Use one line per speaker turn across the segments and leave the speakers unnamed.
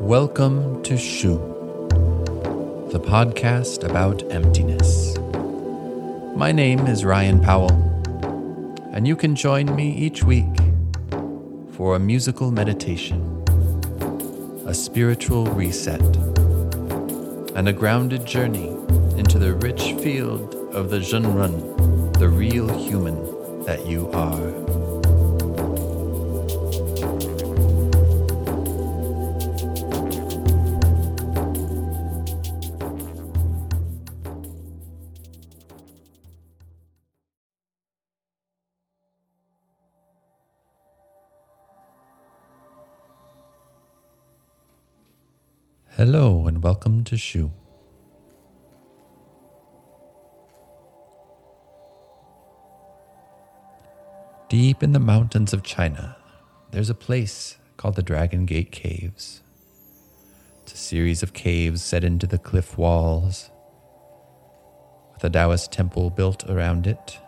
Welcome to Shu, the podcast about emptiness. My name is Ryan Powell, and you can join me each week for a musical meditation, a spiritual reset, and a grounded journey into the rich field of the Zhenren, the real human that you are. Hello and welcome to Shu. Deep in the mountains of China, there's a place called the Dragon Gate Caves. It's a series of caves set into the cliff walls, with a Taoist temple built around it.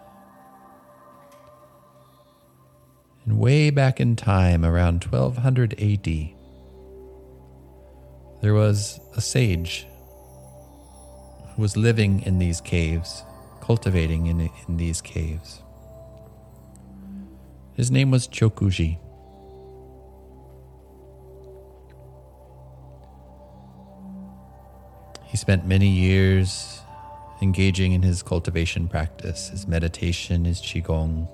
And way back in time, around 1200 AD, there was a sage who was living in these caves, cultivating in, in these caves. His name was Qiu Chuji. He spent many years engaging in his cultivation practice, his meditation, his Qigong,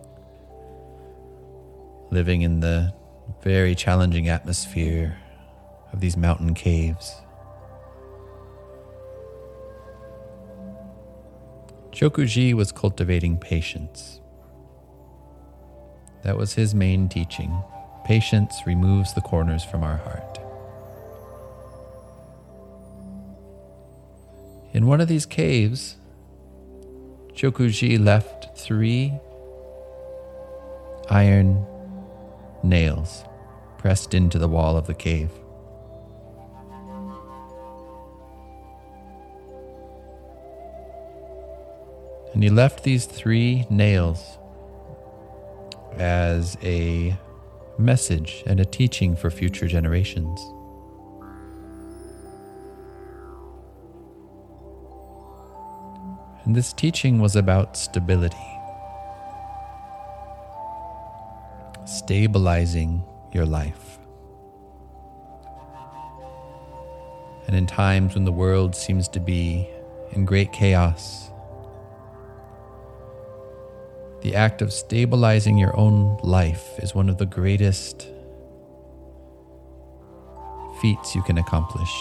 living in the very challenging atmosphere of these mountain caves. Qiu Chuji was cultivating patience. That was his main teaching. Patience removes the corners from our heart. In one of these caves, Qiu Chuji left three iron nails pressed into the wall of the cave. And he left these three nails as a message and a teaching for future generations. And this teaching was about stability, stabilizing your life. And in times when the world seems to be in great chaos, the act of stabilizing your own life is one of the greatest feats you can accomplish.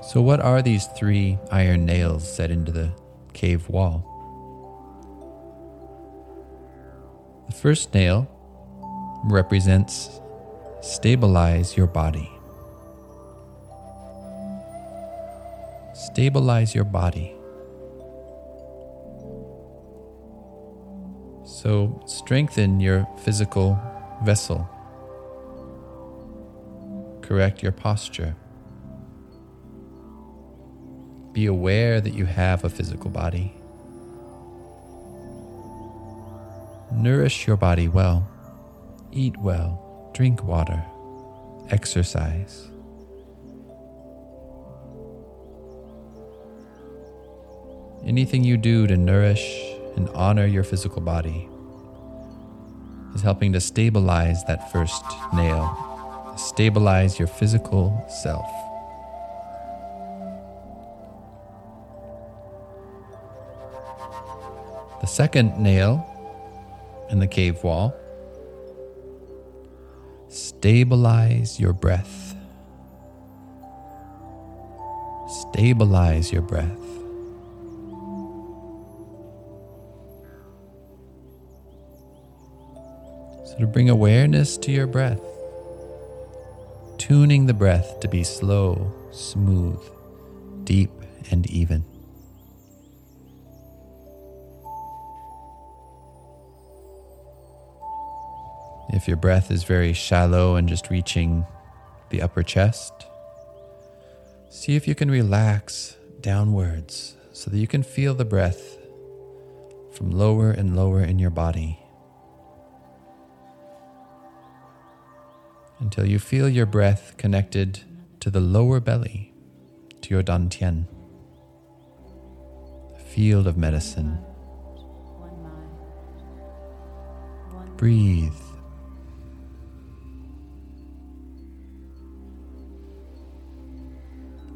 So, what are these three iron nails set into the cave wall? The first nail represents stabilize your body. Stabilize your body. So strengthen your physical vessel. Correct your posture. Be aware that you have a physical body. Nourish your body well. Eat well. Drink water. Exercise. Anything you do to nourish and honor your physical body is helping to stabilize that first nail, stabilize your physical self. The second nail in the cave wall stabilize your breath. Stabilize your breath. To bring awareness to your breath, tuning the breath to be slow, smooth, deep, and even. If your breath is very shallow and just reaching the upper chest, see if you can relax downwards so that you can feel the breath from lower and lower in your body. Until you feel your breath connected to the lower belly, to your dantian, a field of medicine. Breathe.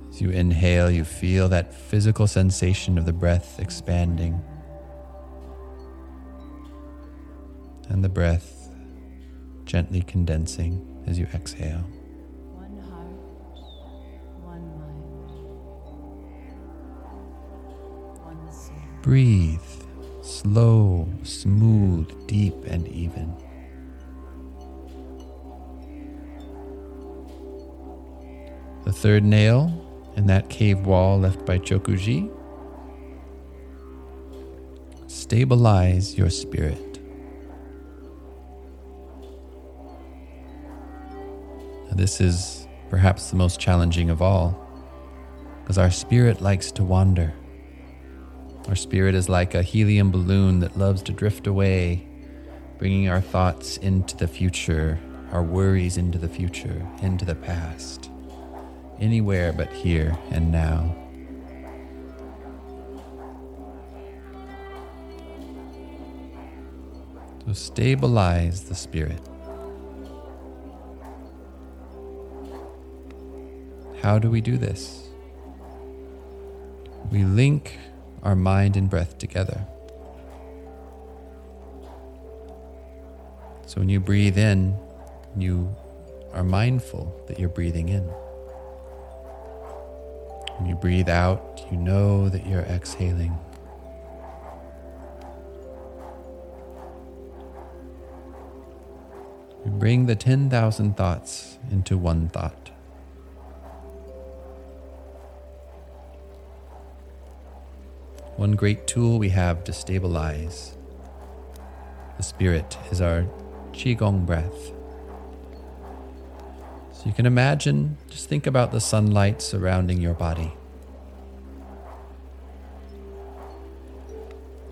As you inhale, you feel that physical sensation of the breath expanding. And the breath gently condensing as you exhale.
One heart, one mind, one soul.
Breathe slow, smooth, deep, and even. The third nail in that cave wall left by Qiu Chuji. Stabilize your spirit. This is perhaps the most challenging of all, because our spirit likes to wander. Our spirit is like a helium balloon that loves to drift away, bringing our thoughts into the future, our worries into the future, into the past, anywhere but here and now. So stabilize the spirit. How do we do this? We link our mind and breath together. So when you breathe in, you are mindful that you're breathing in. When you breathe out, you know that you're exhaling. You bring the 10,000 thoughts into one thought. One great tool we have to stabilize the spirit is our Qigong breath. So you can imagine, just think about the sunlight surrounding your body.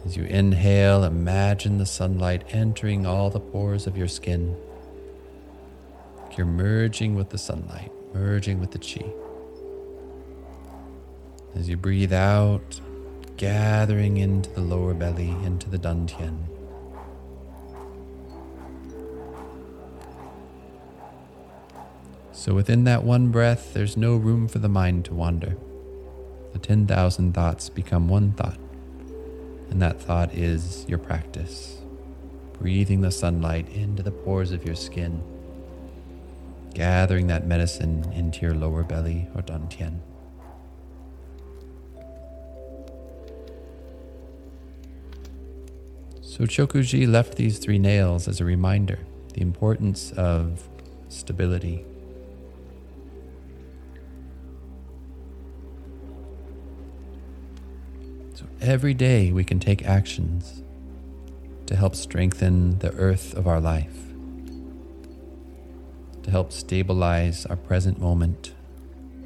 As you inhale, imagine the sunlight entering all the pores of your skin. You're merging with the sunlight, merging with the chi. As you breathe out, gathering into the lower belly, into the dantian. So within that one breath, there's no room for the mind to wander. The 10,000 thoughts become one thought, and that thought is your practice. Breathing the sunlight into the pores of your skin, gathering that medicine into your lower belly or dantian. So Qiu Chuji left these three nails as a reminder the importance of stability. So every day we can take actions to help strengthen the earth of our life, to help stabilize our present moment,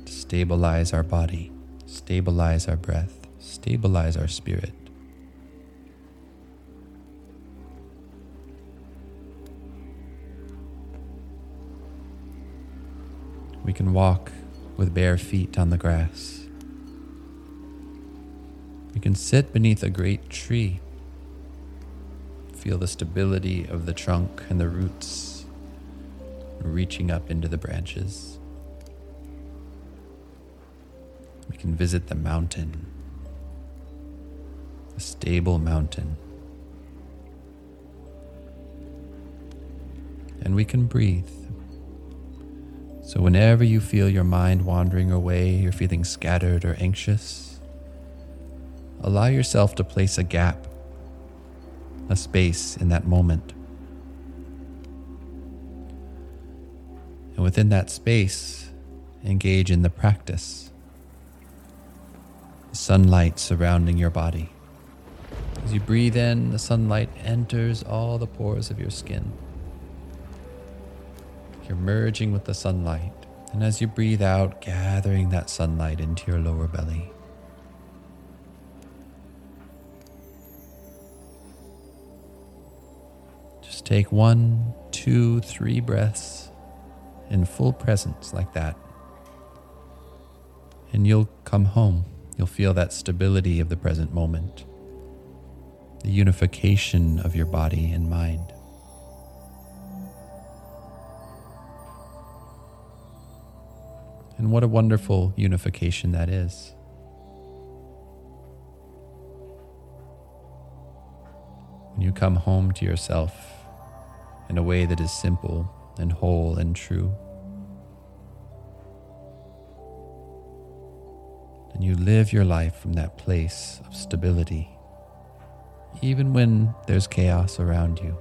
to stabilize our body, stabilize our breath, stabilize our spirit. We can walk with bare feet on the grass. We can sit beneath a great tree. Feel the stability of the trunk and the roots reaching up into the branches. We can visit the mountain, a stable mountain. And we can breathe. So, whenever you feel your mind wandering away, you're feeling scattered or anxious, allow yourself to place a gap, a space in that moment. And within that space, engage in the practice. The sunlight surrounding your body. As you breathe in, the sunlight enters all the pores of your skin. You're merging with the sunlight. And as you breathe out, gathering that sunlight into your lower belly. Just take one, two, three breaths in full presence like that. And you'll come home. You'll feel that stability of the present moment, the unification of your body and mind. And what a wonderful unification that is. When you come home to yourself in a way that is simple and whole and true. And you live your life from that place of stability, even when there's chaos around you,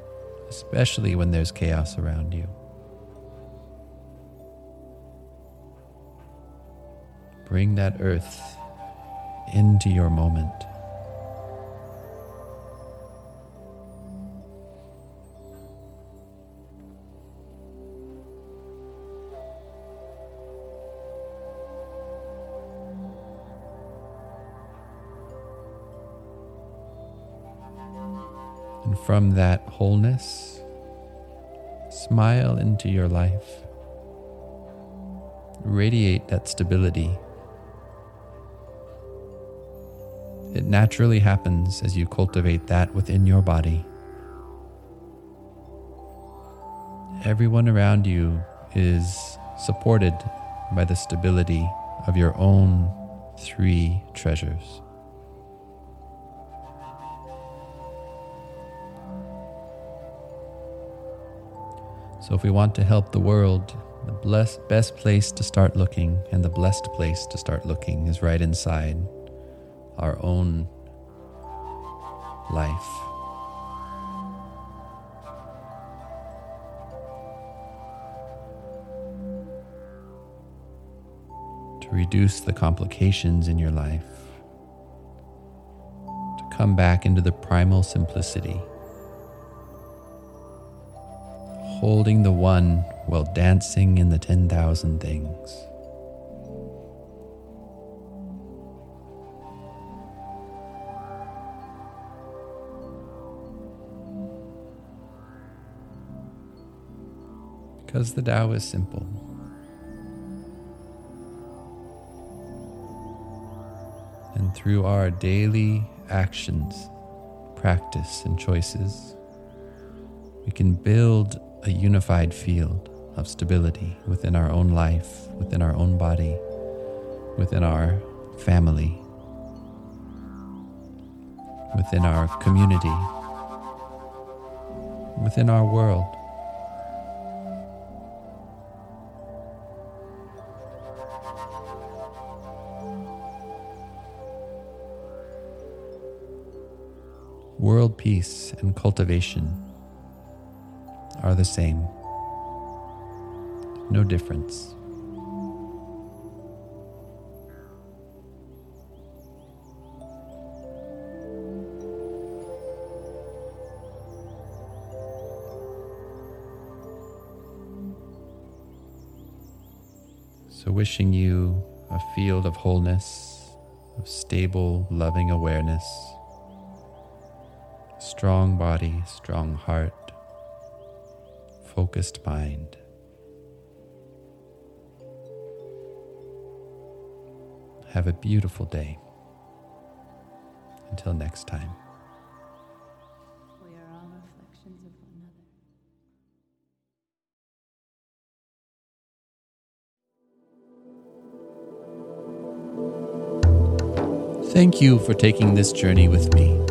especially when there's chaos around you. Bring that earth into your moment. And from that wholeness, smile into your life. Radiate that stability. It naturally happens as you cultivate that within your body. Everyone around you is supported by the stability of your own three treasures. So, if we want to help the world, the blessed, best place to start looking and the blessed place to start looking is right inside our own life. To reduce the complications in your life, to come back into the primal simplicity. holding the one while dancing in the 10,000 things. Because the Tao is simple. And through our daily actions, practice, and choices, we can build a unified field of stability within our own life, within our own body, within our family, within our community, within our world. World peace and cultivation are the same. No difference. So, wishing you a field of wholeness, of stable, loving awareness, strong body, strong heart, focused mind. Have a beautiful day. Until next time.
We are all reflections of one another.
Thank you for taking this journey with me.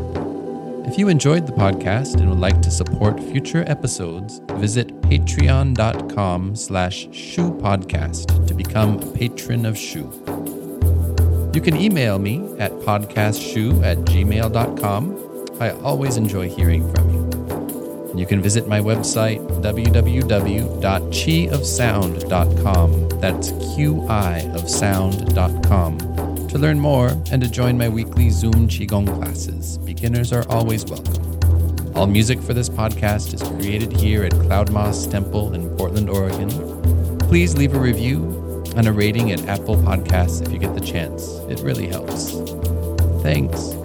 If you enjoyed the podcast and would like to support future episodes, visit patreon.com slash shu podcast to become a patron of Shu. You can email me at podcastshu at gmail.com. I always enjoy hearing from you. You can visit my website, www.qiofsound.com. That's Q-I of sound.com to learn more and to join my weekly Zoom Qigong classes. Beginners are always welcome. All music for this podcast is created here at Cloud Moss Temple in Portland, Oregon. Please leave a review and a rating at Apple Podcasts if you get the chance. It really helps. Thanks.